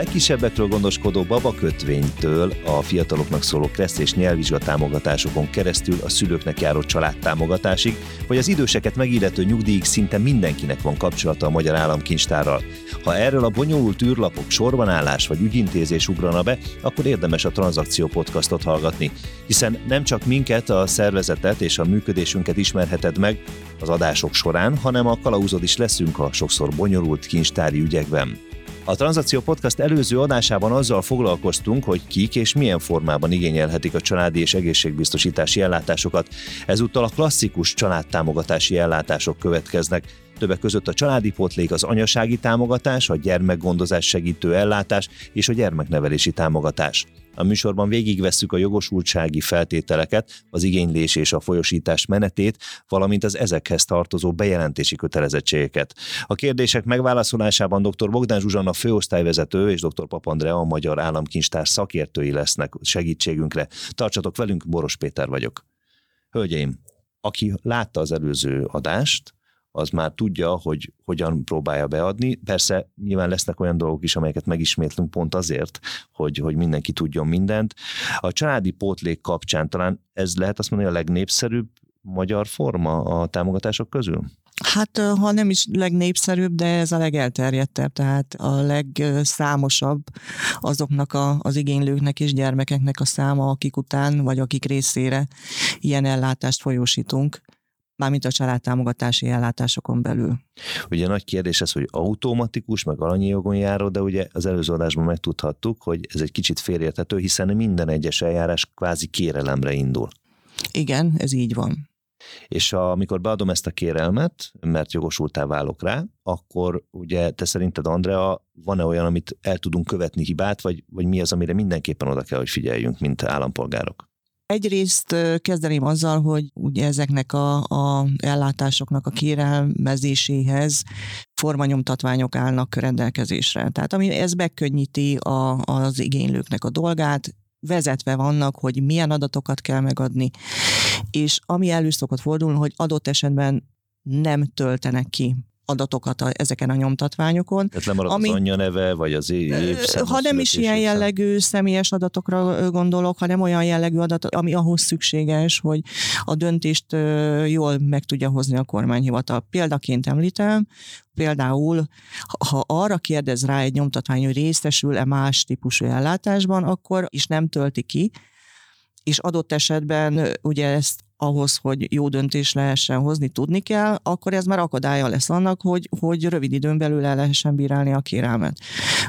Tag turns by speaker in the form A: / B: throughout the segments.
A: legkisebbekről gondoskodó baba kötvénytől a fiataloknak szóló kressz és nyelvvizsga támogatásokon keresztül a szülőknek járó családtámogatásig, vagy az időseket megillető nyugdíjig szinte mindenkinek van kapcsolata a Magyar Államkincstárral. Ha erről a bonyolult űrlapok sorbanállás vagy ügyintézés ugrana be, akkor érdemes a Tranzakció podcastot hallgatni, hiszen nem csak minket, a szervezetet és a működésünket ismerheted meg az adások során, hanem a kalauzod is leszünk a sokszor bonyolult kincstári ügyekben. A Tranzakció Podcast előző adásában azzal foglalkoztunk, hogy kik és milyen formában igényelhetik a családi és egészségbiztosítási ellátásokat. Ezúttal a klasszikus családtámogatási ellátások következnek, többek között a családi potlék, az anyasági támogatás, a gyermekgondozás segítő ellátás és a gyermeknevelési támogatás. A műsorban végigvesszük a jogosultsági feltételeket, az igénylés és a folyosítás menetét, valamint az ezekhez tartozó bejelentési kötelezettségeket. A kérdések megválaszolásában dr. Bogdán Zsuzsanna főosztályvezető és dr. Papandrea a Magyar Államkincstár szakértői lesznek segítségünkre. Tartsatok velünk, Boros Péter vagyok. Hölgyeim, aki látta az előző adást, az már tudja, hogy hogyan próbálja beadni. Persze nyilván lesznek olyan dolgok is, amelyeket megismétlünk pont azért, hogy, hogy mindenki tudjon mindent. A családi pótlék kapcsán talán ez lehet azt mondani a legnépszerűbb magyar forma a támogatások közül?
B: Hát, ha nem is legnépszerűbb, de ez a legelterjedtebb, tehát a legszámosabb azoknak a, az igénylőknek és gyermekeknek a száma, akik után, vagy akik részére ilyen ellátást folyósítunk mármint a családtámogatási ellátásokon belül.
A: Ugye nagy kérdés ez, hogy automatikus, meg alanyi jogon járó, de ugye az előző adásban megtudhattuk, hogy ez egy kicsit félértető, hiszen minden egyes eljárás kvázi kérelemre indul.
B: Igen, ez így van.
A: És a, amikor beadom ezt a kérelmet, mert jogosultá válok rá, akkor ugye te szerinted, Andrea, van-e olyan, amit el tudunk követni hibát, vagy, vagy mi az, amire mindenképpen oda kell, hogy figyeljünk, mint állampolgárok?
B: Egyrészt kezdeném azzal, hogy ugye ezeknek a, a ellátásoknak a kérelmezéséhez formanyomtatványok állnak rendelkezésre. Tehát ami ez megkönnyíti a, az igénylőknek a dolgát, vezetve vannak, hogy milyen adatokat kell megadni, és ami elő szokott fordulni, hogy adott esetben nem töltenek ki adatokat a, ezeken a nyomtatványokon.
A: Tehát lemarad ami, az anyja neve, vagy az évszám.
B: Ha nem is ilyen jellegű személyes adatokra gondolok, hanem olyan jellegű adat, ami ahhoz szükséges, hogy a döntést jól meg tudja hozni a kormányhivatal. Példaként említem, például, ha arra kérdez rá egy nyomtatvány, hogy részesül-e más típusú ellátásban, akkor is nem tölti ki, és adott esetben ugye ezt ahhoz, hogy jó döntés lehessen hozni, tudni kell, akkor ez már akadálya lesz annak, hogy, hogy rövid időn belül el lehessen bírálni a kérelmet.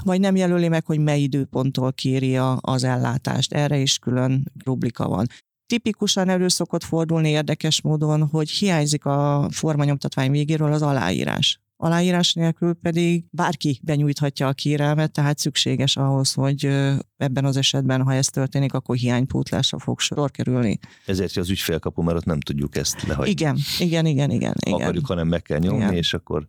B: Vagy nem jelöli meg, hogy mely időponttól kéri az ellátást. Erre is külön rubrika van tipikusan elő szokott fordulni érdekes módon, hogy hiányzik a formanyomtatvány végéről az aláírás aláírás nélkül pedig bárki benyújthatja a kérelmet, tehát szükséges ahhoz, hogy ebben az esetben, ha ez történik, akkor hiánypótlásra fog sor kerülni.
A: Ezért az ügyfélkapu, mert ott nem tudjuk ezt lehagyni.
B: Igen, igen, igen, igen. igen.
A: Akarjuk, hanem meg kell nyomni, igen. és akkor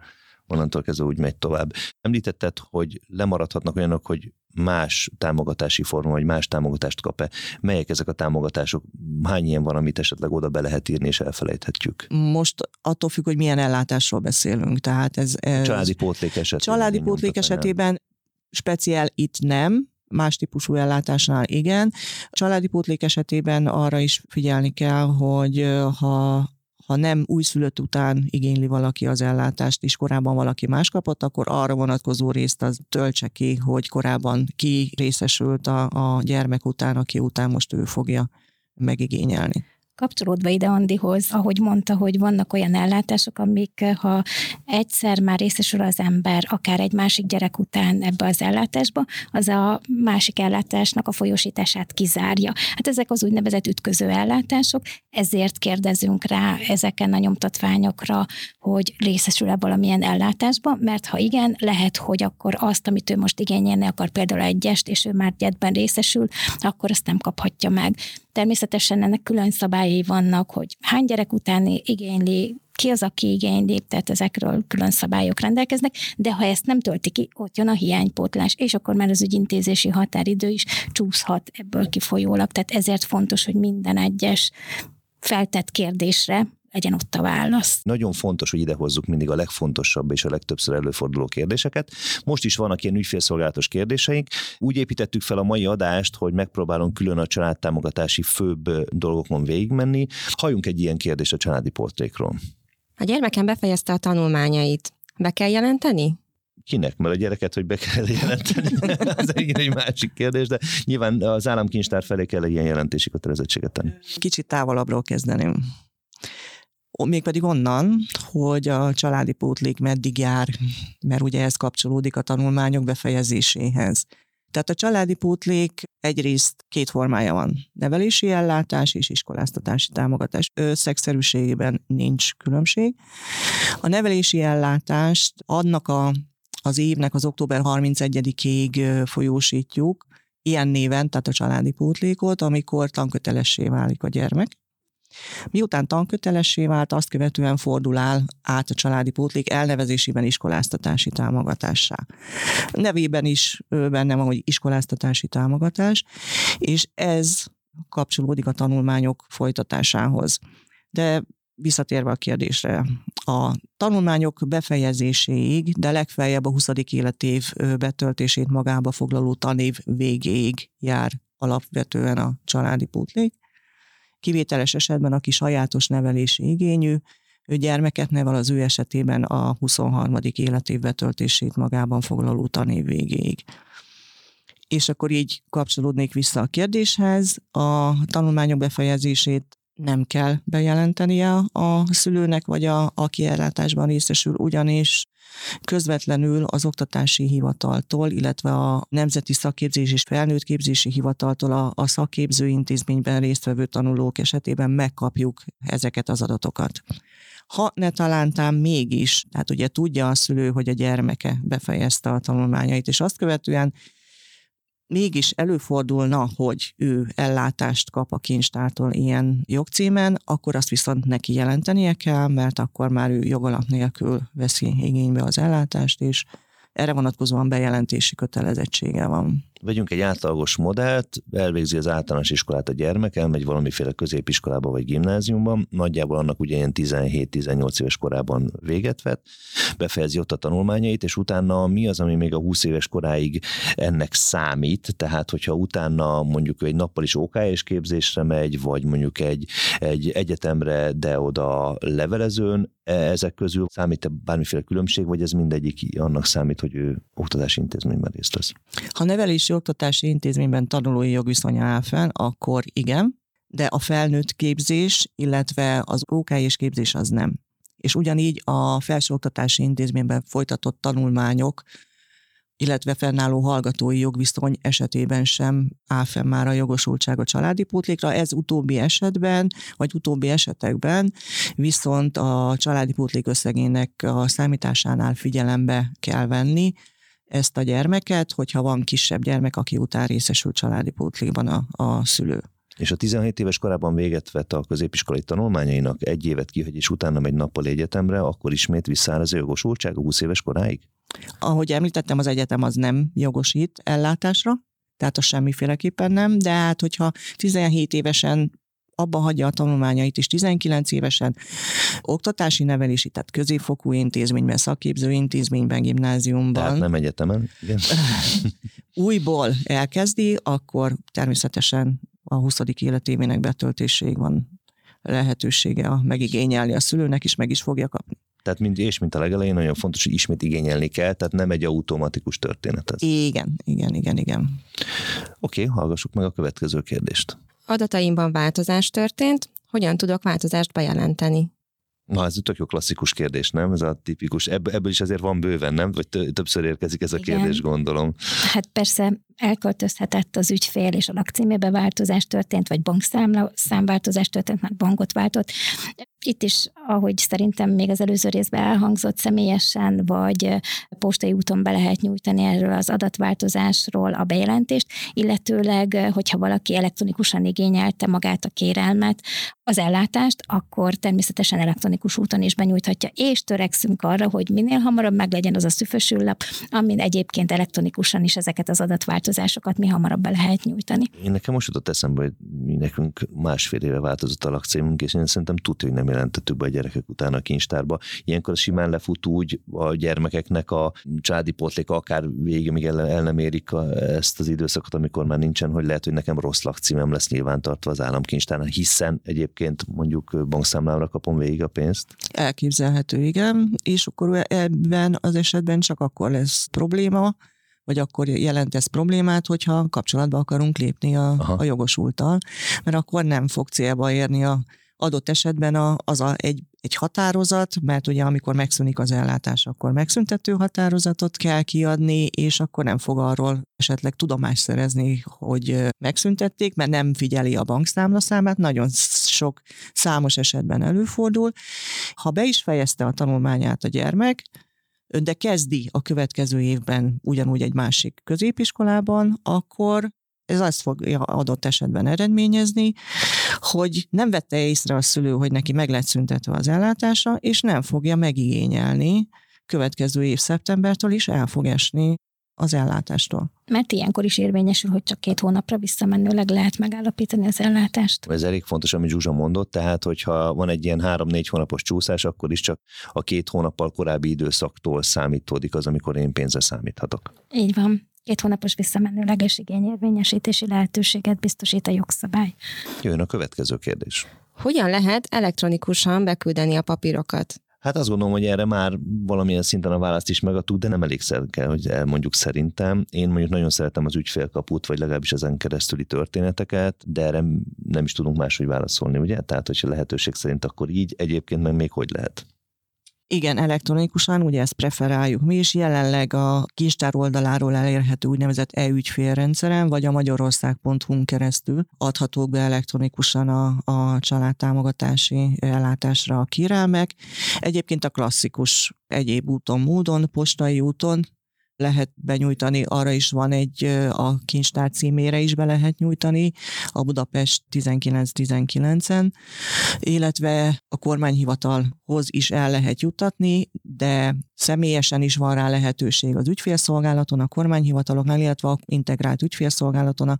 A: onnantól kezdve úgy megy tovább. Említetted, hogy lemaradhatnak olyanok, hogy más támogatási forma, vagy más támogatást kap-e. Melyek ezek a támogatások? Hány ilyen van, amit esetleg oda be lehet írni, és elfelejthetjük?
B: Most attól függ, hogy milyen ellátásról beszélünk. Tehát ez, ez
A: családi pótlék esetében.
B: Családi pótlék esetében speciál itt nem, más típusú ellátásnál igen. A családi pótlék esetében arra is figyelni kell, hogy ha ha nem újszülött után igényli valaki az ellátást, és korábban valaki más kapott, akkor arra vonatkozó részt az töltse ki, hogy korábban ki részesült a, a gyermek után, aki után most ő fogja megigényelni.
C: Kapcsolódva ide Andihoz, ahogy mondta, hogy vannak olyan ellátások, amik eh, ha egyszer már részesül az ember, akár egy másik gyerek után ebbe az ellátásba, az a másik ellátásnak a folyosítását kizárja. Hát ezek az úgynevezett ütköző ellátások, ezért kérdezünk rá ezeken a nyomtatványokra, hogy részesül-e valamilyen ellátásba, mert ha igen, lehet, hogy akkor azt, amit ő most igényelni akar, például egyest, és ő már gyedben részesül, akkor azt nem kaphatja meg. Természetesen ennek külön szabályai vannak, hogy hány gyerek utáni igényli, ki az, aki igényli, tehát ezekről külön szabályok rendelkeznek, de ha ezt nem tölti ki, ott jön a hiánypótlás, és akkor már az ügyintézési határidő is csúszhat ebből kifolyólag. Tehát ezért fontos, hogy minden egyes feltett kérdésre legyen ott a válasz.
A: Nagyon fontos, hogy idehozzuk mindig a legfontosabb és a legtöbbször előforduló kérdéseket. Most is vannak ilyen ügyfélszolgálatos kérdéseink. Úgy építettük fel a mai adást, hogy megpróbálunk külön a családtámogatási főbb dolgokon végigmenni. Halljunk egy ilyen kérdést a családi portrékról.
D: A gyermekem befejezte a tanulmányait. Be kell jelenteni?
A: Kinek? Mert a gyereket, hogy be kell jelenteni, ez egy, egy másik kérdés, de nyilván az államkincstár felé kell egy ilyen jelentési kötelezettséget tenni.
B: Kicsit távolabbról kezdeném. Mégpedig onnan, hogy a családi pótlék meddig jár, mert ugye ez kapcsolódik a tanulmányok befejezéséhez. Tehát a családi pótlék egyrészt két formája van. Nevelési ellátás és iskoláztatási támogatás. Összegszerűségében nincs különbség. A nevelési ellátást adnak a, az évnek az október 31-ig folyósítjuk, ilyen néven, tehát a családi pótlékot, amikor tankötelessé válik a gyermek. Miután tankötelessé vált, azt követően fordul áll át a családi pótlék elnevezésében iskoláztatási támogatássá. Nevében is benne van, hogy iskoláztatási támogatás, és ez kapcsolódik a tanulmányok folytatásához. De visszatérve a kérdésre, a tanulmányok befejezéséig, de legfeljebb a 20. életév betöltését magába foglaló tanév végéig jár alapvetően a családi pótlék. Kivételes esetben, aki sajátos nevelési igényű, ő gyermeket nevel az ő esetében a 23. életév betöltését magában foglaló tanév végéig. És akkor így kapcsolódnék vissza a kérdéshez. A tanulmányok befejezését nem kell bejelentenie a szülőnek, vagy a, aki ellátásban részesül, ugyanis közvetlenül az oktatási hivataltól, illetve a Nemzeti Szakképzés és Felnőttképzési Hivataltól a, a szakképző intézményben résztvevő tanulók esetében megkapjuk ezeket az adatokat. Ha ne talántán mégis, tehát ugye tudja a szülő, hogy a gyermeke befejezte a tanulmányait, és azt követően mégis előfordulna, hogy ő ellátást kap a kincstártól ilyen jogcímen, akkor azt viszont neki jelentenie kell, mert akkor már ő jogalap nélkül veszi igénybe az ellátást, és erre vonatkozóan bejelentési kötelezettsége van.
A: Vegyünk egy átlagos modellt, elvégzi az általános iskolát a gyermek, elmegy valamiféle középiskolába vagy gimnáziumban, nagyjából annak ugye ilyen 17-18 éves korában véget vett, befejezi ott a tanulmányait, és utána mi az, ami még a 20 éves koráig ennek számít, tehát hogyha utána mondjuk egy nappal is OK és képzésre megy, vagy mondjuk egy, egy egyetemre, de oda levelezőn, e, ezek közül számít-e bármiféle különbség, vagy ez mindegyik annak számít, hogy ő oktatási intézményben részt vesz?
B: Ha nevelési oktatási intézményben tanulói jogviszony áll fenn, akkor igen, de a felnőtt képzés, illetve az OK és képzés az nem. És ugyanígy a felsőoktatási intézményben folytatott tanulmányok, illetve fennálló hallgatói jogviszony esetében sem áll fenn már a jogosultság a családi pótlékra. Ez utóbbi esetben, vagy utóbbi esetekben viszont a családi pótlék összegének a számításánál figyelembe kell venni, ezt a gyermeket, hogyha van kisebb gyermek, aki után részesül családi pótlékban a, a szülő.
A: És a 17 éves korában véget vett a középiskolai tanulmányainak, egy évet kihagy, és utána megy nappal egyetemre, akkor ismét visszáll az jogosultság a 20 éves koráig?
B: Ahogy említettem, az egyetem az nem jogosít ellátásra, tehát az semmiféleképpen nem, de hát hogyha 17 évesen abba hagyja a tanulmányait is 19 évesen, oktatási nevelési, tehát középfokú intézményben, szakképző intézményben, gimnáziumban.
A: Tehát nem egyetemen, igen.
B: újból elkezdi, akkor természetesen a 20. életévének betöltéséig van lehetősége a megigényelni a szülőnek is, meg is fogja kapni.
A: Tehát mind, és mint a legelején nagyon fontos, hogy ismét igényelni kell, tehát nem egy automatikus történet ez.
B: Igen, igen, igen, igen.
A: Oké, okay, hallgassuk meg a következő kérdést.
D: Adataimban változás történt, hogyan tudok változást bejelenteni?
A: Na, ez tök jó klasszikus kérdés, nem? Ez a tipikus. Ebből, ebből is azért van bőven, nem? Vagy többször érkezik ez a Igen. kérdés, gondolom.
C: Hát persze elköltözhetett az ügyfél, és a lakcímébe változás történt, vagy bankszámla számváltozás történt, mert bankot váltott. Itt is, ahogy szerintem még az előző részben elhangzott személyesen, vagy postai úton be lehet nyújtani erről az adatváltozásról a bejelentést, illetőleg, hogyha valaki elektronikusan igényelte magát a kérelmet, az ellátást, akkor természetesen elektronikus úton is benyújthatja, és törekszünk arra, hogy minél hamarabb meglegyen az a szüfösüllap, amin egyébként elektronikusan is ezeket az adatváltozásokat változásokat mi hamarabb be lehet nyújtani.
A: Én nekem most jutott eszembe, hogy mi nekünk másfél éve változott a lakcímünk, és én szerintem tudja, hogy nem jelentettük be a gyerekek után a kincstárba. Ilyenkor simán lefut úgy a gyermekeknek a csádi pótléka akár végig, még el, el nem érik a, ezt az időszakot, amikor már nincsen, hogy lehet, hogy nekem rossz lakcímem lesz nyilvántartva az államkincstárnál, hiszen egyébként mondjuk bankszámlámra kapom végig a pénzt.
B: Elképzelhető, igen, és akkor ebben az esetben csak akkor lesz probléma, vagy akkor jelent ez problémát, hogyha kapcsolatba akarunk lépni a, a jogosulttal, mert akkor nem fog célba érni a adott esetben a, az a, egy, egy határozat, mert ugye amikor megszűnik az ellátás, akkor megszüntető határozatot kell kiadni, és akkor nem fog arról esetleg tudomást szerezni, hogy megszüntették, mert nem figyeli a bankszámla számát, nagyon sok számos esetben előfordul. Ha be is fejezte a tanulmányát a gyermek, de kezdi a következő évben ugyanúgy egy másik középiskolában, akkor ez azt fogja adott esetben eredményezni, hogy nem vette észre a szülő, hogy neki meg lett szüntetve az ellátása, és nem fogja megigényelni következő év szeptembertől is el fog esni az ellátástól.
C: Mert ilyenkor is érvényesül, hogy csak két hónapra visszamenőleg lehet megállapítani az ellátást.
A: Ez elég fontos, amit Zsuzsa mondott, tehát hogyha van egy ilyen három-négy hónapos csúszás, akkor is csak a két hónappal korábbi időszaktól számítódik az, amikor én pénzre számíthatok.
C: Így van. Két hónapos visszamenőleges igényérvényesítési lehetőséget biztosít a jogszabály.
A: Jön a következő kérdés.
D: Hogyan lehet elektronikusan beküldeni a papírokat?
A: Hát azt gondolom, hogy erre már valamilyen szinten a választ is megadtuk, de nem elégszer kell, hogy elmondjuk szerintem. Én mondjuk nagyon szeretem az ügyfélkaput, vagy legalábbis ezen keresztüli történeteket, de erre nem is tudunk máshogy válaszolni, ugye? Tehát, hogyha lehetőség szerint, akkor így, egyébként meg még hogy lehet?
B: Igen, elektronikusan, ugye ezt preferáljuk mi is. Jelenleg a kincstár oldaláról elérhető úgynevezett e-ügyfélrendszeren, vagy a magyarország.hu keresztül adhatók be elektronikusan a, a családtámogatási ellátásra a kérelmek. Egyébként a klasszikus egyéb úton, módon, postai úton lehet benyújtani, arra is van egy, a kincstár címére is be lehet nyújtani, a Budapest 1919-en, illetve a kormányhivatalhoz is el lehet juttatni, de személyesen is van rá lehetőség az ügyfélszolgálaton, a kormányhivataloknál, illetve a integrált ügyfélszolgálaton, a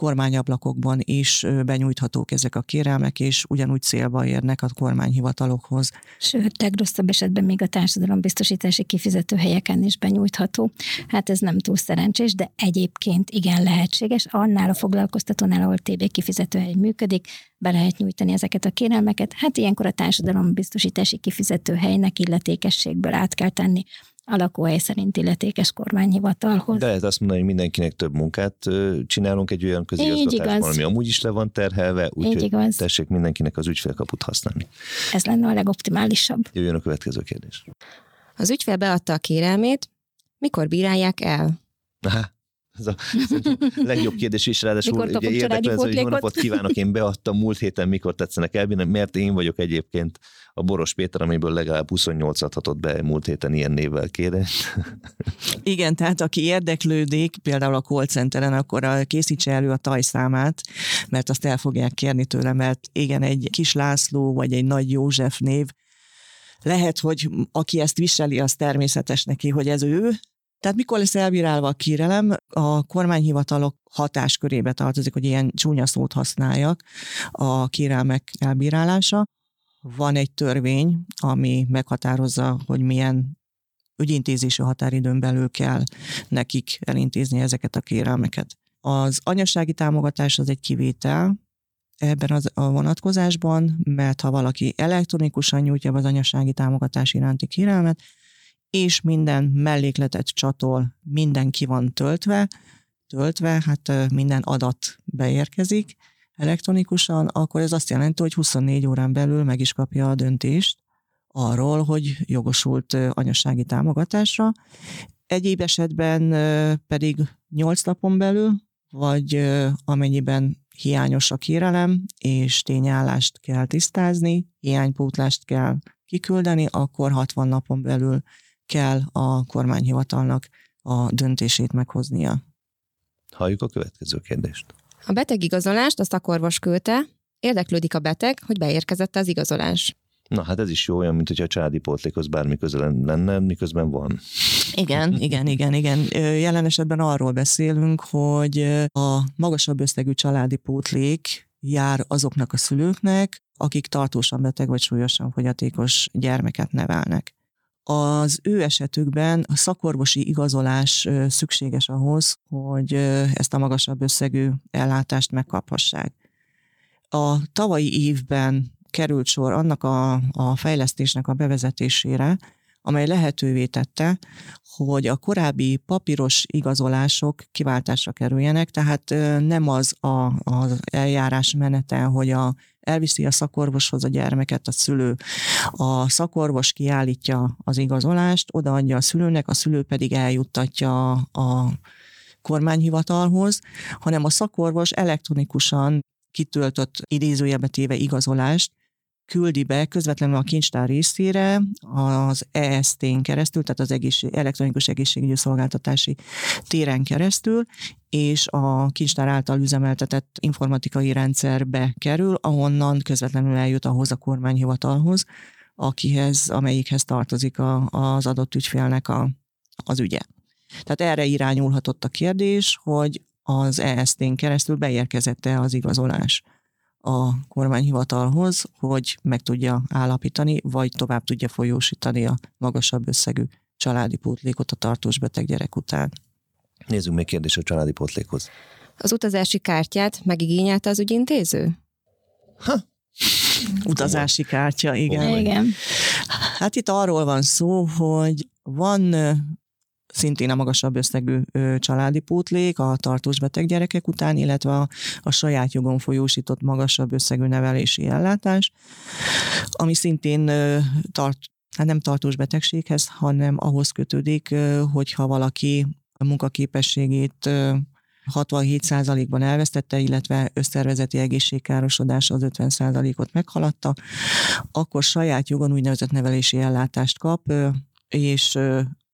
B: kormányablakokban is benyújthatók ezek a kérelmek, és ugyanúgy célba érnek a kormányhivatalokhoz.
C: Sőt, legrosszabb esetben még a társadalombiztosítási kifizetőhelyeken is benyújtható. Hát ez nem túl szerencsés, de egyébként igen lehetséges. Annál a foglalkoztatónál, ahol TB kifizetőhely működik, be lehet nyújtani ezeket a kérelmeket. Hát ilyenkor a társadalombiztosítási kifizetőhelynek illetékességből át kell tenni a lakóhely szerint illetékes kormányhivatalhoz.
A: De lehet azt mondani, hogy mindenkinek több munkát csinálunk egy olyan közigazgatásban, ami amúgy is le van terhelve, úgyhogy tessék mindenkinek az ügyfélkaput használni.
C: Ez lenne a legoptimálisabb.
A: Jöjjön a következő kérdés.
D: Az ügyfél beadta a kérelmét, mikor bírálják el?
A: Aha, ez a, a legjobb kérdés is, ráadásul
C: mikor ugye érdekel,
A: hogy jó napot kívánok, én beadtam múlt héten, mikor tetszenek elbírni, mert én vagyok egyébként a Boros Péter, amiből legalább 28 adhatott be múlt héten ilyen névvel kérem.
B: Igen, tehát aki érdeklődik, például a call centeren, akkor készítse elő a tajszámát, mert azt el fogják kérni tőle, mert igen, egy kis László vagy egy nagy József név, lehet, hogy aki ezt viseli, az természetes neki, hogy ez ő, tehát mikor lesz elbírálva a kérelem, a kormányhivatalok hatáskörébe tartozik, hogy ilyen csúnya szót használjak a kérelmek elbírálása. Van egy törvény, ami meghatározza, hogy milyen ügyintézési határidőn belül kell nekik elintézni ezeket a kérelmeket. Az anyasági támogatás az egy kivétel, ebben az, a vonatkozásban, mert ha valaki elektronikusan nyújtja az anyasági támogatás iránti kérelmet, és minden mellékletet csatol, minden ki van töltve, töltve, hát minden adat beérkezik elektronikusan, akkor ez azt jelenti, hogy 24 órán belül meg is kapja a döntést arról, hogy jogosult anyasági támogatásra. Egyéb esetben pedig 8 napon belül, vagy amennyiben hiányos a kérelem, és tényállást kell tisztázni, hiánypótlást kell kiküldeni, akkor 60 napon belül kell a kormányhivatalnak a döntését meghoznia.
A: Halljuk a következő kérdést.
D: A betegigazolást a szakorvos küldte, érdeklődik a beteg, hogy beérkezett az igazolás.
A: Na hát ez is jó, olyan, mint hogyha a családi pótlékhoz bármi közel lenne, miközben van.
B: Igen, igen, igen, igen. Jelen esetben arról beszélünk, hogy a magasabb összegű családi pótlék jár azoknak a szülőknek, akik tartósan beteg vagy súlyosan fogyatékos gyermeket nevelnek. Az ő esetükben a szakorvosi igazolás szükséges ahhoz, hogy ezt a magasabb összegű ellátást megkaphassák. A tavalyi évben került sor annak a, a fejlesztésnek a bevezetésére, amely lehetővé tette, hogy a korábbi papíros igazolások kiváltásra kerüljenek, tehát nem az a, az eljárás menete, hogy a, elviszi a szakorvoshoz a gyermeket a szülő, a szakorvos kiállítja az igazolást, odaadja a szülőnek, a szülő pedig eljuttatja a kormányhivatalhoz, hanem a szakorvos elektronikusan kitöltött idézőjebe téve igazolást küldi be közvetlenül a kincstár részére az EST-n keresztül, tehát az egészség, elektronikus egészségügyi szolgáltatási téren keresztül, és a kincstár által üzemeltetett informatikai rendszerbe kerül, ahonnan közvetlenül eljut ahhoz a kormányhivatalhoz, akihez, amelyikhez tartozik a, az adott ügyfélnek a, az ügye. Tehát erre irányulhatott a kérdés, hogy az EST-n keresztül beérkezette az igazolás a kormányhivatalhoz, hogy meg tudja állapítani, vagy tovább tudja folyósítani a magasabb összegű családi pótlékot a tartós beteg gyerek után.
A: Nézzünk még kérdés a családi pótlékhoz.
D: Az utazási kártyát megigényelte az ügyintéző?
B: Ha, utazási kártya, igen.
C: Igen.
B: Hát itt arról van szó, hogy van szintén a magasabb összegű családi pótlék a tartós beteg gyerekek után, illetve a, a saját jogon folyósított magasabb összegű nevelési ellátás, ami szintén tart, hát nem tartós betegséghez, hanem ahhoz kötődik, hogyha valaki a munkaképességét 67%-ban elvesztette, illetve összervezeti egészségkárosodás az 50%-ot meghaladta, akkor saját jogon úgynevezett nevelési ellátást kap, és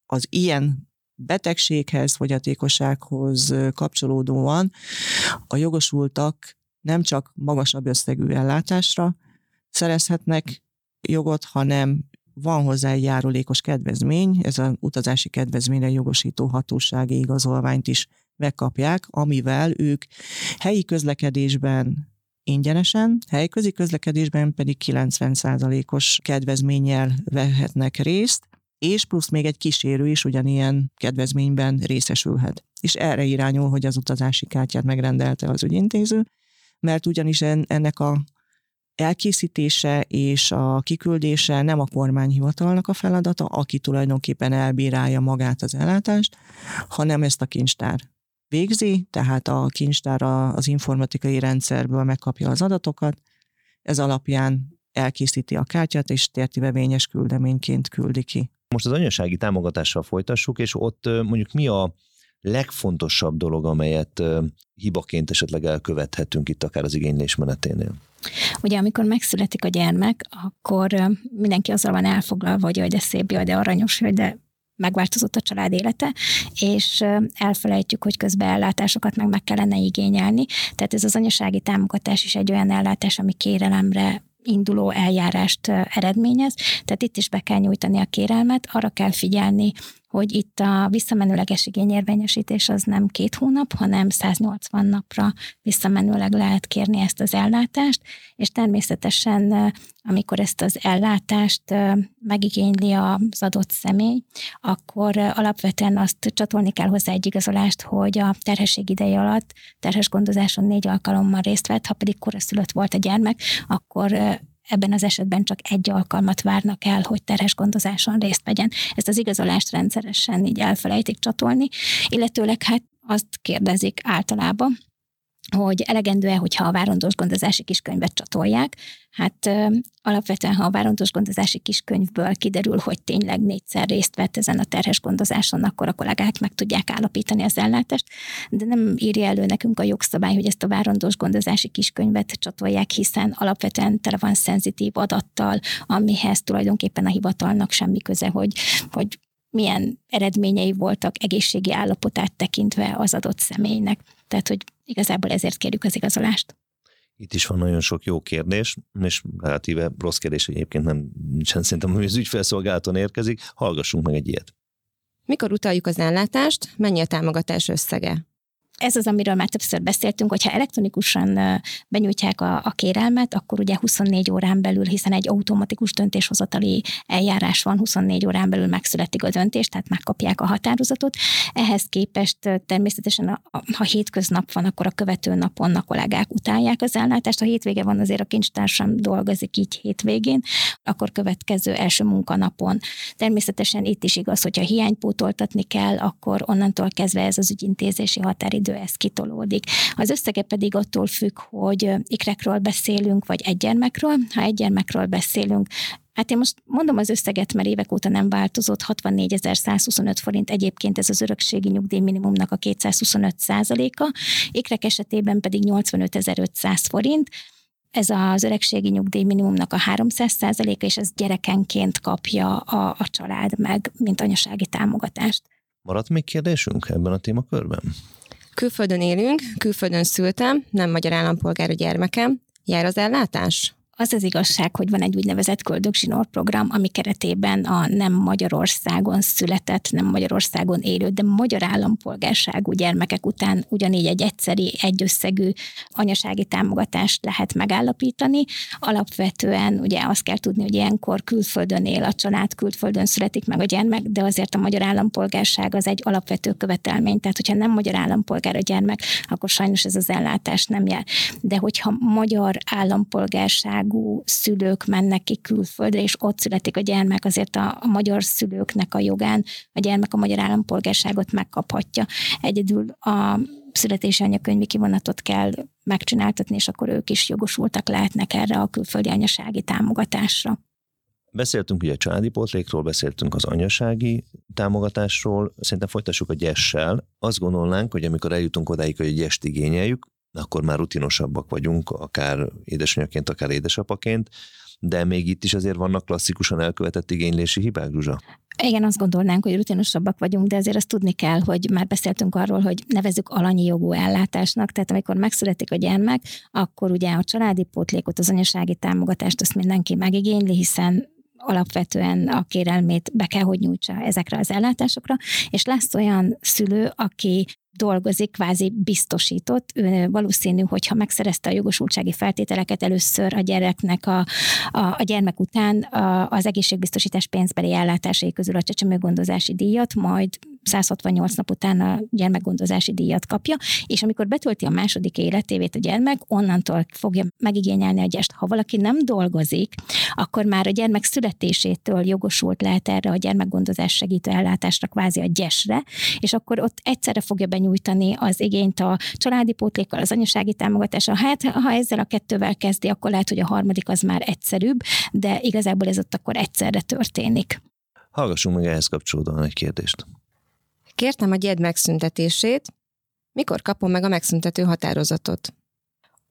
B: az ilyen betegséghez, fogyatékossághoz kapcsolódóan a jogosultak nem csak magasabb összegű ellátásra szerezhetnek jogot, hanem van hozzá egy járulékos kedvezmény, ez az utazási kedvezményre jogosító hatósági igazolványt is megkapják, amivel ők helyi közlekedésben ingyenesen, helyközi közlekedésben pedig 90%-os kedvezménnyel vehetnek részt, és plusz még egy kísérő is ugyanilyen kedvezményben részesülhet. És erre irányul, hogy az utazási kártyát megrendelte az ügyintéző, mert ugyanis ennek a elkészítése és a kiküldése nem a kormányhivatalnak a feladata, aki tulajdonképpen elbírálja magát az ellátást, hanem ezt a kincstár végzi, tehát a kincstár az informatikai rendszerből megkapja az adatokat, ez alapján elkészíti a kártyát, és térti bevényes küldeményként küldi ki.
A: Most az anyasági támogatással folytassuk, és ott mondjuk mi a legfontosabb dolog, amelyet hibaként esetleg elkövethetünk itt akár az igénylés meneténél?
C: Ugye amikor megszületik a gyermek, akkor mindenki azzal van elfoglalva, hogy jaj, de szép, jaj, de aranyos, jaj, de megváltozott a család élete, és elfelejtjük, hogy közben ellátásokat meg meg kellene igényelni. Tehát ez az anyasági támogatás is egy olyan ellátás, ami kérelemre induló eljárást eredményez, tehát itt is be kell nyújtani a kérelmet, arra kell figyelni, hogy itt a visszamenőleges igényérvényesítés az nem két hónap, hanem 180 napra visszamenőleg lehet kérni ezt az ellátást, és természetesen, amikor ezt az ellátást megigényli az adott személy, akkor alapvetően azt csatolni kell hozzá egy igazolást, hogy a terhesség ideje alatt terhes gondozáson négy alkalommal részt vett, ha pedig koraszülött volt a gyermek, akkor ebben az esetben csak egy alkalmat várnak el, hogy terhes gondozáson részt vegyen. Ezt az igazolást rendszeresen így elfelejtik csatolni, illetőleg hát azt kérdezik általában, hogy elegendő-e, hogyha a várandós gondozási kiskönyvet csatolják. Hát alapvetően, ha a várandós gondozási kiskönyvből kiderül, hogy tényleg négyszer részt vett ezen a terhes gondozáson, akkor a kollégák meg tudják állapítani az ellátást, de nem írja elő nekünk a jogszabály, hogy ezt a várandós gondozási kiskönyvet csatolják, hiszen alapvetően tele van szenzitív adattal, amihez tulajdonképpen a hivatalnak semmi köze, hogy, hogy milyen eredményei voltak egészségi állapotát tekintve az adott személynek. Tehát, hogy igazából ezért kérjük az igazolást.
A: Itt is van nagyon sok jó kérdés, és relatíve rossz kérdés egyébként nem nincsen szerintem, hogy az ügyfelszolgálaton érkezik. Hallgassunk meg egy ilyet.
D: Mikor utaljuk az ellátást, mennyi a támogatás összege?
C: Ez az, amiről már többször beszéltünk, hogyha elektronikusan benyújtják a, a kérelmet, akkor ugye 24 órán belül, hiszen egy automatikus döntéshozatali eljárás van, 24 órán belül megszületik a döntés, tehát megkapják a határozatot. Ehhez képest természetesen, ha hétköznap van, akkor a követő napon a kollégák utálják az ellátást. Ha hétvége van, azért a kincstársam dolgozik így hétvégén, akkor következő első munkanapon. Természetesen itt is igaz, hogyha hiánypótoltatni kell, akkor onnantól kezdve ez az ügyintézési határidő idő ez kitolódik. Az összege pedig attól függ, hogy ikrekről beszélünk, vagy egy gyermekről. Ha egy gyermekről beszélünk, Hát én most mondom az összeget, mert évek óta nem változott, 64.125 forint egyébként ez az örökségi nyugdíj minimumnak a 225 százaléka, ikrek esetében pedig 85.500 forint, ez az öregségi nyugdíj minimumnak a 300 százaléka, és ez gyerekenként kapja a, a család meg, mint anyasági támogatást.
A: Maradt még kérdésünk ebben a témakörben?
D: Külföldön élünk, külföldön szültem, nem magyar állampolgár a gyermekem. Jár az ellátás?
C: Az az igazság, hogy van egy úgynevezett köldögzsinór program, ami keretében a nem Magyarországon született, nem Magyarországon élő, de magyar állampolgárságú gyermekek után ugyanígy egy egyszeri, egyösszegű anyasági támogatást lehet megállapítani. Alapvetően ugye azt kell tudni, hogy ilyenkor külföldön él a család, külföldön születik meg a gyermek, de azért a magyar állampolgárság az egy alapvető követelmény, tehát hogyha nem magyar állampolgár a gyermek, akkor sajnos ez az ellátás nem jár. De hogyha magyar állampolgárság országú szülők mennek ki külföldre, és ott születik a gyermek, azért a, a magyar szülőknek a jogán a gyermek a magyar állampolgárságot megkaphatja. Egyedül a születési anyakönyvi kivonatot kell megcsináltatni, és akkor ők is jogosultak lehetnek erre a külföldi anyasági támogatásra.
A: Beszéltünk ugye a családi pótlékról, beszéltünk az anyasági támogatásról, szerintem folytassuk a gyessel. Azt gondolnánk, hogy amikor eljutunk odáig, hogy a gyest igényeljük, akkor már rutinosabbak vagyunk, akár édesanyaként, akár édesapaként, de még itt is azért vannak klasszikusan elkövetett igénylési hibák, Zsuzsa?
C: Igen, azt gondolnánk, hogy rutinosabbak vagyunk, de azért azt tudni kell, hogy már beszéltünk arról, hogy nevezük alanyi jogú ellátásnak, tehát amikor megszületik a gyermek, akkor ugye a családi pótlékot, az anyasági támogatást azt mindenki megigényli, hiszen alapvetően a kérelmét be kell, hogy nyújtsa ezekre az ellátásokra, és lesz olyan szülő, aki dolgozik, kvázi biztosított. Ő valószínű, hogyha megszerezte a jogosultsági feltételeket először a gyereknek a, a, a gyermek után a, az egészségbiztosítás pénzbeli ellátásai közül a csecsemőgondozási díjat, majd 168 nap után a gyermekgondozási díjat kapja, és amikor betölti a második életévét a gyermek, onnantól fogja megigényelni a gyest. Ha valaki nem dolgozik, akkor már a gyermek születésétől jogosult lehet erre a gyermekgondozás segítő ellátásra, kvázi a gyesre, és akkor ott egyszerre fogja benyújtani az igényt a családi pótlékkal, az anyasági támogatása. Hát, ha ezzel a kettővel kezdi, akkor lehet, hogy a harmadik az már egyszerűbb, de igazából ez ott akkor egyszerre történik.
A: Hallgassunk meg ehhez kapcsolódóan egy kérdést.
D: Kértem a gyed megszüntetését, mikor kapom meg a megszüntető határozatot?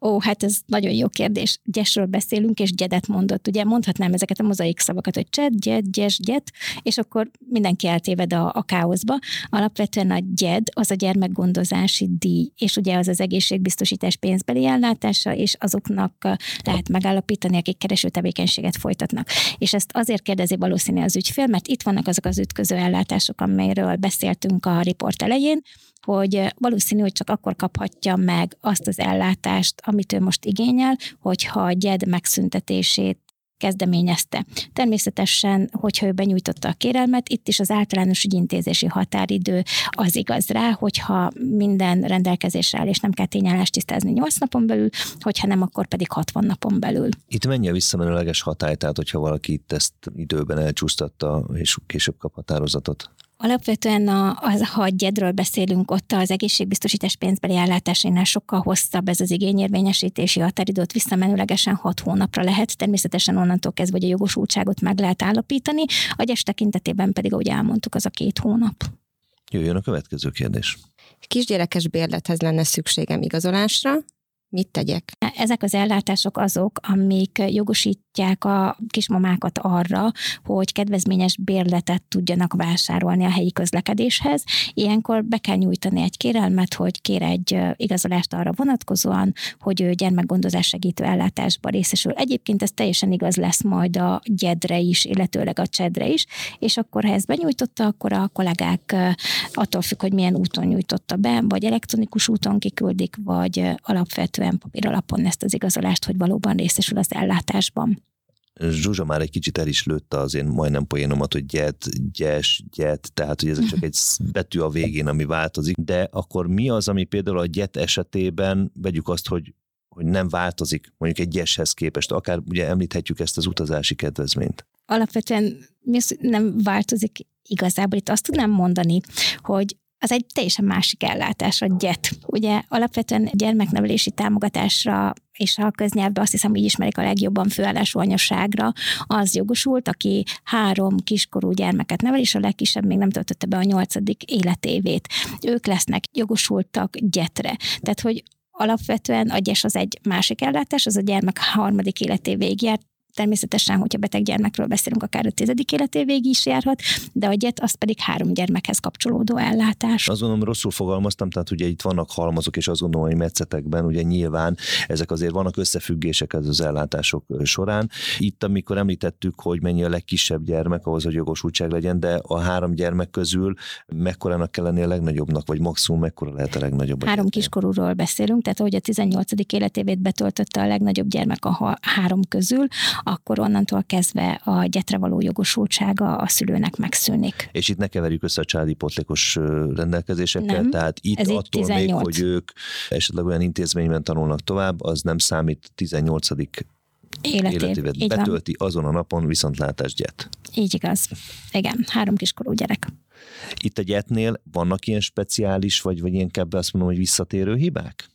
C: Ó, hát ez nagyon jó kérdés. Gyesről beszélünk, és gyedet mondott. Ugye mondhatnám ezeket a mozaik szavakat, hogy csed, gyed, gyes, gyet, és akkor mindenki eltéved a, a káoszba. Alapvetően a gyed az a gyermekgondozási díj, és ugye az az egészségbiztosítás pénzbeli ellátása, és azoknak lehet megállapítani, akik kereső tevékenységet folytatnak. És ezt azért kérdezi valószínű az ügyfél, mert itt vannak azok az ütköző ellátások, amelyről beszéltünk a riport elején, hogy valószínű, hogy csak akkor kaphatja meg azt az ellátást, amit ő most igényel, hogyha a gyed megszüntetését kezdeményezte. Természetesen, hogyha ő benyújtotta a kérelmet, itt is az általános ügyintézési határidő az igaz rá, hogyha minden rendelkezésre áll, és nem kell tényállást tisztázni 8 napon belül, hogyha nem, akkor pedig 60 napon belül.
A: Itt mennyi a visszamenőleges hatály, tehát hogyha valaki itt ezt időben elcsúsztatta, és később kap határozatot?
C: Alapvetően, a, az, ha gyedről beszélünk, ott az egészségbiztosítás pénzbeli ellátásánál sokkal hosszabb ez az igényérvényesítési határidőt visszamenőlegesen 6 hónapra lehet, természetesen onnantól kezdve, hogy a jogosultságot meg lehet állapítani, a gyes tekintetében pedig, ahogy elmondtuk, az a két hónap.
A: Jöjjön a következő kérdés.
D: Kisgyerekes bérlethez lenne szükségem igazolásra, mit tegyek?
C: Ezek az ellátások azok, amik jogosítják a kismamákat arra, hogy kedvezményes bérletet tudjanak vásárolni a helyi közlekedéshez. Ilyenkor be kell nyújtani egy kérelmet, hogy kér egy igazolást arra vonatkozóan, hogy ő gyermekgondozás segítő ellátásba részesül. Egyébként ez teljesen igaz lesz majd a gyedre is, illetőleg a csedre is, és akkor ha ezt benyújtotta, akkor a kollégák attól függ, hogy milyen úton nyújtotta be, vagy elektronikus úton kiküldik, vagy alapvetően papír alapon ezt az igazolást, hogy valóban részesül az ellátásban.
A: Zsuzsa már egy kicsit el is lőtte az én majdnem poénomat, hogy gyet, gyes, gyet, tehát hogy ez csak egy betű a végén, ami változik, de akkor mi az, ami például a gyet esetében, vegyük azt, hogy hogy nem változik mondjuk egy gyeshez képest, akár ugye említhetjük ezt az utazási kedvezményt.
C: Alapvetően mi az, nem változik igazából. Itt azt tudnám mondani, hogy az egy teljesen másik ellátás, a gyet. Ugye alapvetően gyermeknevelési támogatásra és a köznyelvben azt hiszem, így ismerik a legjobban főállású anyaságra, az jogosult, aki három kiskorú gyermeket nevel, és a legkisebb még nem töltötte be a nyolcadik életévét. Ők lesznek jogosultak gyetre. Tehát, hogy alapvetően a gyes az egy másik ellátás, az a gyermek harmadik életévéig járt, Természetesen, hogyha beteg gyermekről beszélünk, akár a tizedik életévég is járhat, de a gyet az pedig három gyermekhez kapcsolódó ellátás.
A: Azt gondolom, rosszul fogalmaztam, tehát ugye itt vannak halmazok, és azt gondolom, hogy metszetekben ugye nyilván ezek azért vannak összefüggések ez az ellátások során. Itt, amikor említettük, hogy mennyi a legkisebb gyermek ahhoz, hogy jogosultság legyen, de a három gyermek közül mekkorának kell lenni a legnagyobbnak, vagy maximum mekkora lehet a legnagyobb? A
C: három kiskorúról beszélünk, tehát ahogy a 18. életévét betöltötte a legnagyobb gyermek a három közül, akkor onnantól kezdve a gyetre való jogosultsága a szülőnek megszűnik.
A: És itt ne keverjük össze a családi potlékos rendelkezésekkel, nem, tehát itt attól
C: 18.
A: még, hogy ők esetleg olyan intézményben tanulnak tovább, az nem számít 18
C: életév,
A: életévet betölti van. azon a napon gyet.
C: Így igaz. Igen, három kiskorú gyerek.
A: Itt a gyetnél vannak ilyen speciális, vagy, vagy ilyen kebbe azt mondom, hogy visszatérő hibák?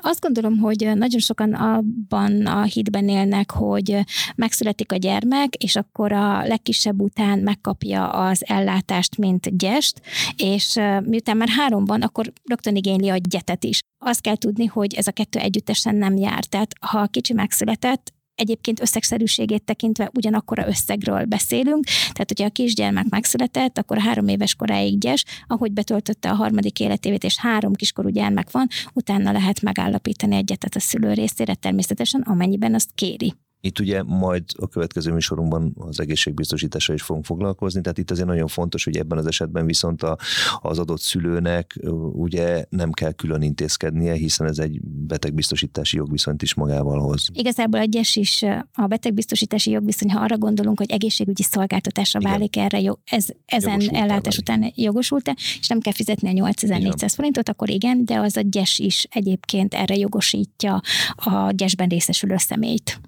C: Azt gondolom, hogy nagyon sokan abban a hitben élnek, hogy megszületik a gyermek, és akkor a legkisebb után megkapja az ellátást, mint gyest, és miután már három van, akkor rögtön igényli a gyetet is. Azt kell tudni, hogy ez a kettő együttesen nem jár. Tehát ha a kicsi megszületett, egyébként összegszerűségét tekintve ugyanakkor a összegről beszélünk, tehát hogyha a kisgyermek megszületett, akkor három éves koráig gyes, ahogy betöltötte a harmadik életévét, és három kiskorú gyermek van, utána lehet megállapítani egyetet a szülő részére, természetesen amennyiben azt kéri.
A: Itt ugye majd a következő műsorunkban az egészségbiztosításra is fogunk foglalkozni, tehát itt azért nagyon fontos, hogy ebben az esetben viszont a, az adott szülőnek ugye nem kell külön intézkednie, hiszen ez egy betegbiztosítási jogviszonyt is magával hoz.
C: Igazából egyes is a betegbiztosítási jogviszony, ha arra gondolunk, hogy egészségügyi szolgáltatásra Igen. válik erre, ez, ezen ellátás után jogosult és nem kell fizetni a 8400 forintot, akkor igen, de az a gyes is egyébként erre jogosítja a gyesben részesülő személyt.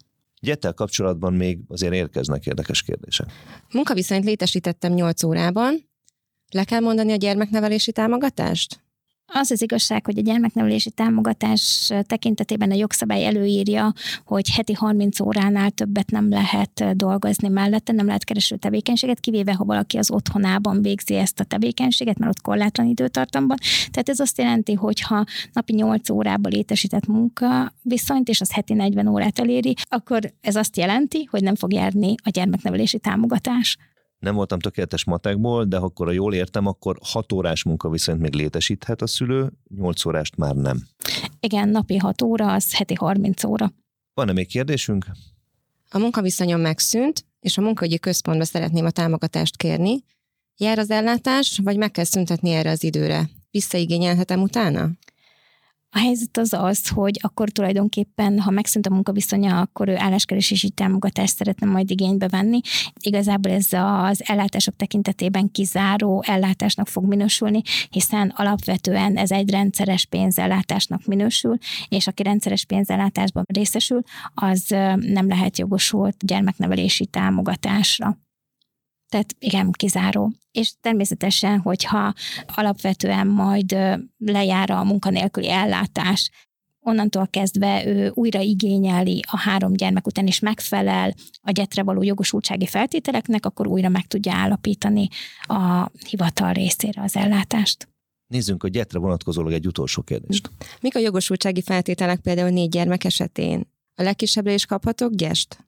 A: Gyettel kapcsolatban még azért érkeznek érdekes kérdések.
D: Munkaviszonyt létesítettem 8 órában. Le kell mondani a gyermeknevelési támogatást?
C: Az az igazság, hogy a gyermeknevelési támogatás tekintetében a jogszabály előírja, hogy heti 30 óránál többet nem lehet dolgozni mellette, nem lehet kereső tevékenységet, kivéve ha valaki az otthonában végzi ezt a tevékenységet, mert ott korlátlan időtartamban. Tehát ez azt jelenti, hogy ha napi 8 órába létesített munka viszont, és az heti 40 órát eléri, akkor ez azt jelenti, hogy nem fog járni a gyermeknevelési támogatás
A: nem voltam tökéletes matekból, de akkor a jól értem, akkor 6 órás munka viszont még létesíthet a szülő, 8 órást már nem.
C: Igen, napi 6 óra, az heti 30 óra.
A: Van-e még kérdésünk?
D: A munkaviszonyom megszűnt, és a munkaügyi központba szeretném a támogatást kérni. Jár az ellátás, vagy meg kell szüntetni erre az időre? Visszaigényelhetem utána?
C: A helyzet az az, hogy akkor tulajdonképpen, ha megszűnt a munkaviszonya, akkor ő álláskeresési támogatást szeretne majd igénybe venni. Igazából ez az ellátások tekintetében kizáró ellátásnak fog minősülni, hiszen alapvetően ez egy rendszeres pénzellátásnak minősül, és aki rendszeres pénzellátásban részesül, az nem lehet jogosult gyermeknevelési támogatásra. Tehát igen, kizáró. És természetesen, hogyha alapvetően majd lejár a munkanélküli ellátás, onnantól kezdve ő újra igényeli a három gyermek után is megfelel a gyetre való jogosultsági feltételeknek, akkor újra meg tudja állapítani a hivatal részére az ellátást.
A: Nézzünk a gyetre vonatkozólag egy utolsó kérdést.
D: Mik a jogosultsági feltételek például négy gyermek esetén? A legkisebbre is kaphatok gyest?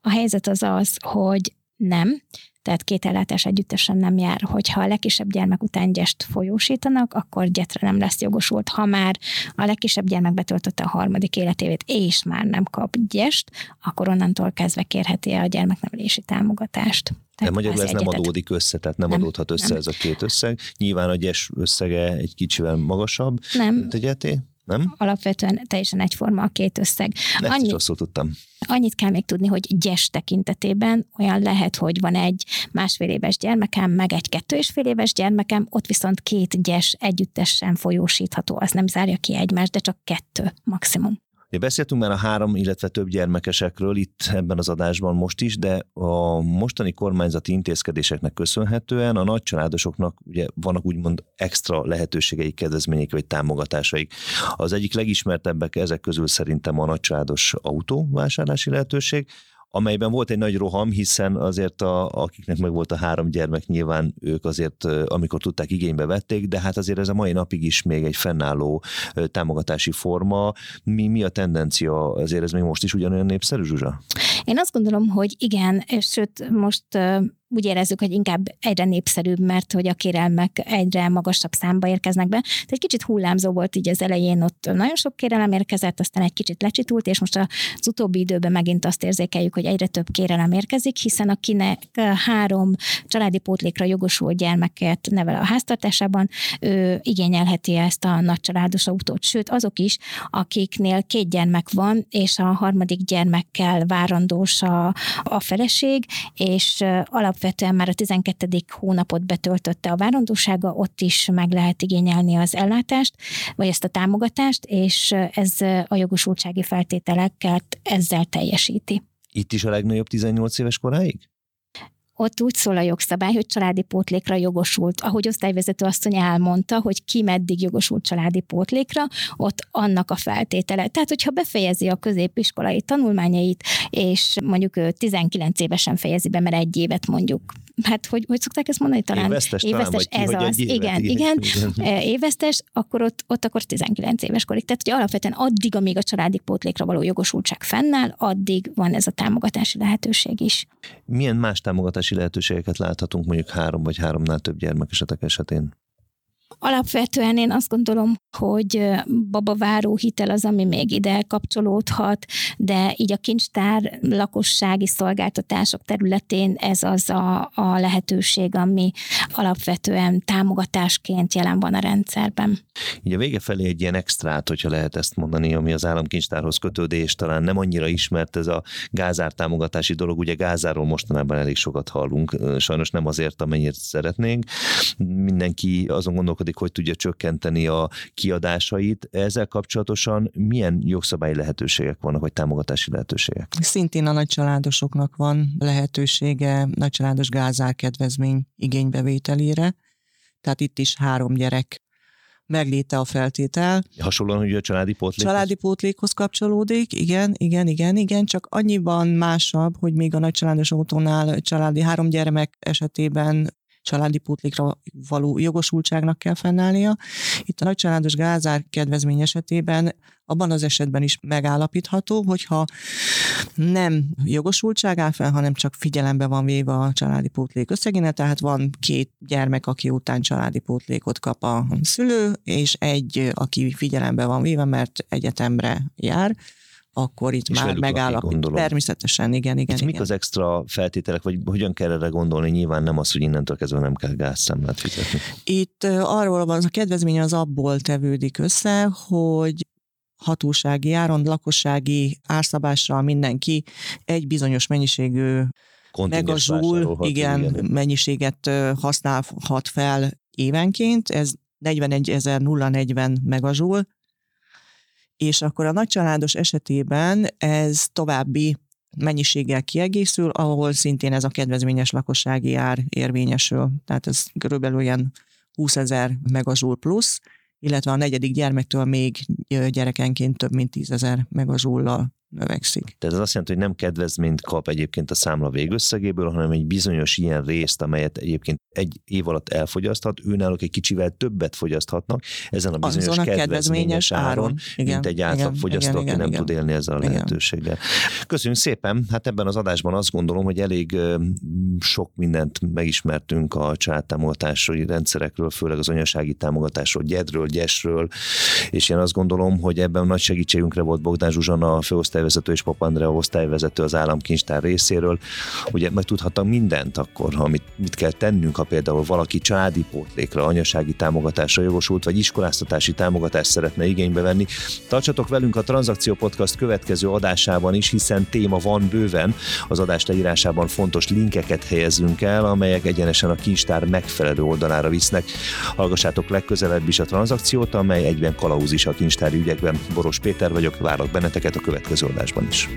C: A helyzet az az, hogy nem, tehát két ellátás együttesen nem jár. Hogyha a legkisebb gyermek után gyest folyósítanak, akkor gyetre nem lesz jogosult. Ha már a legkisebb gyermek betöltötte a harmadik életévét, és már nem kap gyest, akkor onnantól kezdve kérheti a gyermeknevelési támogatást.
A: De magyarul ez nem adódik össze, tehát nem, nem adódhat össze nem. ez a két összeg. Nyilván a gyes összege egy kicsivel magasabb,
C: nem.
A: mint a gyeté nem?
C: Alapvetően teljesen egyforma a két összeg.
A: Ezt Annyi, rosszul tudtam.
C: Annyit kell még tudni, hogy gyes tekintetében olyan lehet, hogy van egy másfél éves gyermekem, meg egy kettő és fél éves gyermekem, ott viszont két gyes együttesen folyósítható, az nem zárja ki egymást, de csak kettő maximum.
A: Ugye beszéltünk már a három, illetve több gyermekesekről itt ebben az adásban most is, de a mostani kormányzati intézkedéseknek köszönhetően a nagycsaládosoknak ugye vannak úgymond extra lehetőségeik, kedvezmények vagy támogatásaik. Az egyik legismertebbek ezek közül szerintem a nagycsaládos autóvásárlási lehetőség, amelyben volt egy nagy roham, hiszen azért a, akiknek meg volt a három gyermek, nyilván ők azért, amikor tudták, igénybe vették, de hát azért ez a mai napig is még egy fennálló támogatási forma. Mi, mi a tendencia? Azért ez még most is ugyanolyan népszerű, Zsuzsa?
C: Én azt gondolom, hogy igen, sőt, most úgy érezzük, hogy inkább egyre népszerűbb, mert hogy a kérelmek egyre magasabb számba érkeznek be. Tehát egy kicsit hullámzó volt így az elején, ott nagyon sok kérelem érkezett, aztán egy kicsit lecsitult, és most az utóbbi időben megint azt érzékeljük, hogy egyre több kérelem érkezik, hiszen akinek három családi pótlékra jogosult gyermeket nevel a háztartásában, ő igényelheti ezt a nagycsaládos autót. Sőt, azok is, akiknél két gyermek van, és a harmadik gyermekkel várandós a, a feleség, és alap alapvetően már a 12. hónapot betöltötte a várandósága, ott is meg lehet igényelni az ellátást, vagy ezt a támogatást, és ez a jogosultsági feltételeket ezzel teljesíti.
A: Itt is a legnagyobb 18 éves koráig?
C: Ott úgy szól a jogszabály, hogy családi pótlékra jogosult. Ahogy osztályvezető asszony elmondta, hogy ki meddig jogosult családi pótlékra, ott annak a feltétele. Tehát, hogyha befejezi a középiskolai tanulmányait, és mondjuk 19 évesen fejezi be, mert egy évet mondjuk hát hogy, hogy szokták ezt mondani? Talán
A: évesztes,
C: évesztes
A: talán,
C: ez az, évet, igen, igen, igen, évesztes, akkor ott, ott akkor 19 éves korig. Tehát, hogy alapvetően addig, amíg a családi pótlékra való jogosultság fennáll, addig van ez a támogatási lehetőség is.
A: Milyen más támogatási lehetőségeket láthatunk mondjuk három vagy háromnál több gyermek esetek esetén?
C: Alapvetően én azt gondolom, hogy babaváró hitel az, ami még ide kapcsolódhat, de így a kincstár lakossági szolgáltatások területén ez az a, a lehetőség, ami alapvetően támogatásként jelen van a rendszerben.
A: Így a vége felé egy ilyen extrát, hogyha lehet ezt mondani, ami az államkincstárhoz kötődés, talán nem annyira ismert ez a gázár támogatási dolog, ugye gázáról mostanában elég sokat hallunk, sajnos nem azért, amennyit szeretnénk. Mindenki azon gondolkodik, hogy tudja csökkenteni a kiadásait. Ezzel kapcsolatosan milyen jogszabályi lehetőségek vannak, vagy támogatási lehetőségek?
B: Szintén a nagycsaládosoknak van lehetősége nagycsaládos gázárkedvezmény igénybevételére. Tehát itt is három gyerek megléte a feltétel.
A: Hasonlóan, hogy a családi pótlékhoz?
B: Családi pótlékhoz kapcsolódik, igen, igen, igen, igen, csak annyiban másabb, hogy még a nagycsaládos autónál családi három gyermek esetében családi pótlékra való jogosultságnak kell fennállnia. Itt a nagycsaládos gázár kedvezmény esetében abban az esetben is megállapítható, hogyha nem jogosultság áll fel, hanem csak figyelembe van véve a családi pótlék összegéne, tehát van két gyermek, aki után családi pótlékot kap a szülő, és egy, aki figyelembe van véve, mert egyetemre jár, akkor itt és már megállapít. Természetesen, igen, igen. Itt igen.
A: mik az extra feltételek, vagy hogyan kell erre gondolni? Nyilván nem az, hogy innentől kezdve nem kell gázszámlát fizetni.
B: Itt arról van, a kedvezmény az abból tevődik össze, hogy hatósági áron, lakossági árszabással mindenki egy bizonyos mennyiségű megazsul, igen, igen, mennyiséget használhat fel évenként, ez 41.040 megazsul, és akkor a nagycsaládos esetében ez további mennyiséggel kiegészül, ahol szintén ez a kedvezményes lakossági ár érvényesül. Tehát ez körülbelül olyan 20 ezer megazsul plusz, illetve a negyedik gyermektől még gyerekenként több mint 10 ezer megazsullal növekszik.
A: Tehát ez azt jelenti, hogy nem kedvezményt kap egyébként a számla végösszegéből, hanem egy bizonyos ilyen részt, amelyet egyébként egy év alatt elfogyaszthat, őnáluk egy kicsivel többet fogyaszthatnak ezen a bizonyos Azon a kedvezményes áron, áron igen, mint egy átlag fogyasztó, igen, aki igen, nem igen. tud élni ezzel a igen. lehetőséggel. Köszönjük szépen! Hát ebben az adásban azt gondolom, hogy elég sok mindent megismertünk a családtámogatási rendszerekről, főleg az anyasági támogatásról, gyedről, gyesről, és én azt gondolom, hogy ebben nagy segítségünkre volt Bogdán Zsuzsana, a főosztályvezető és Pap Andrea osztályvezető az államkincstár részéről. Ugye megtudhattam mindent akkor, amit mit kell tennünk, ha például valaki családi pótlékra, anyasági támogatásra jogosult, vagy iskoláztatási támogatást szeretne igénybe venni. Tartsatok velünk a Tranzakció Podcast következő adásában is, hiszen téma van bőven. Az adás leírásában fontos linkeket helyezünk el, amelyek egyenesen a kincstár megfelelő oldalára visznek. Hallgassátok legközelebb is a tranzakciót, amely egyben kalauz is a kincstári ügyekben. Boros Péter vagyok, várok benneteket a következő das bandas.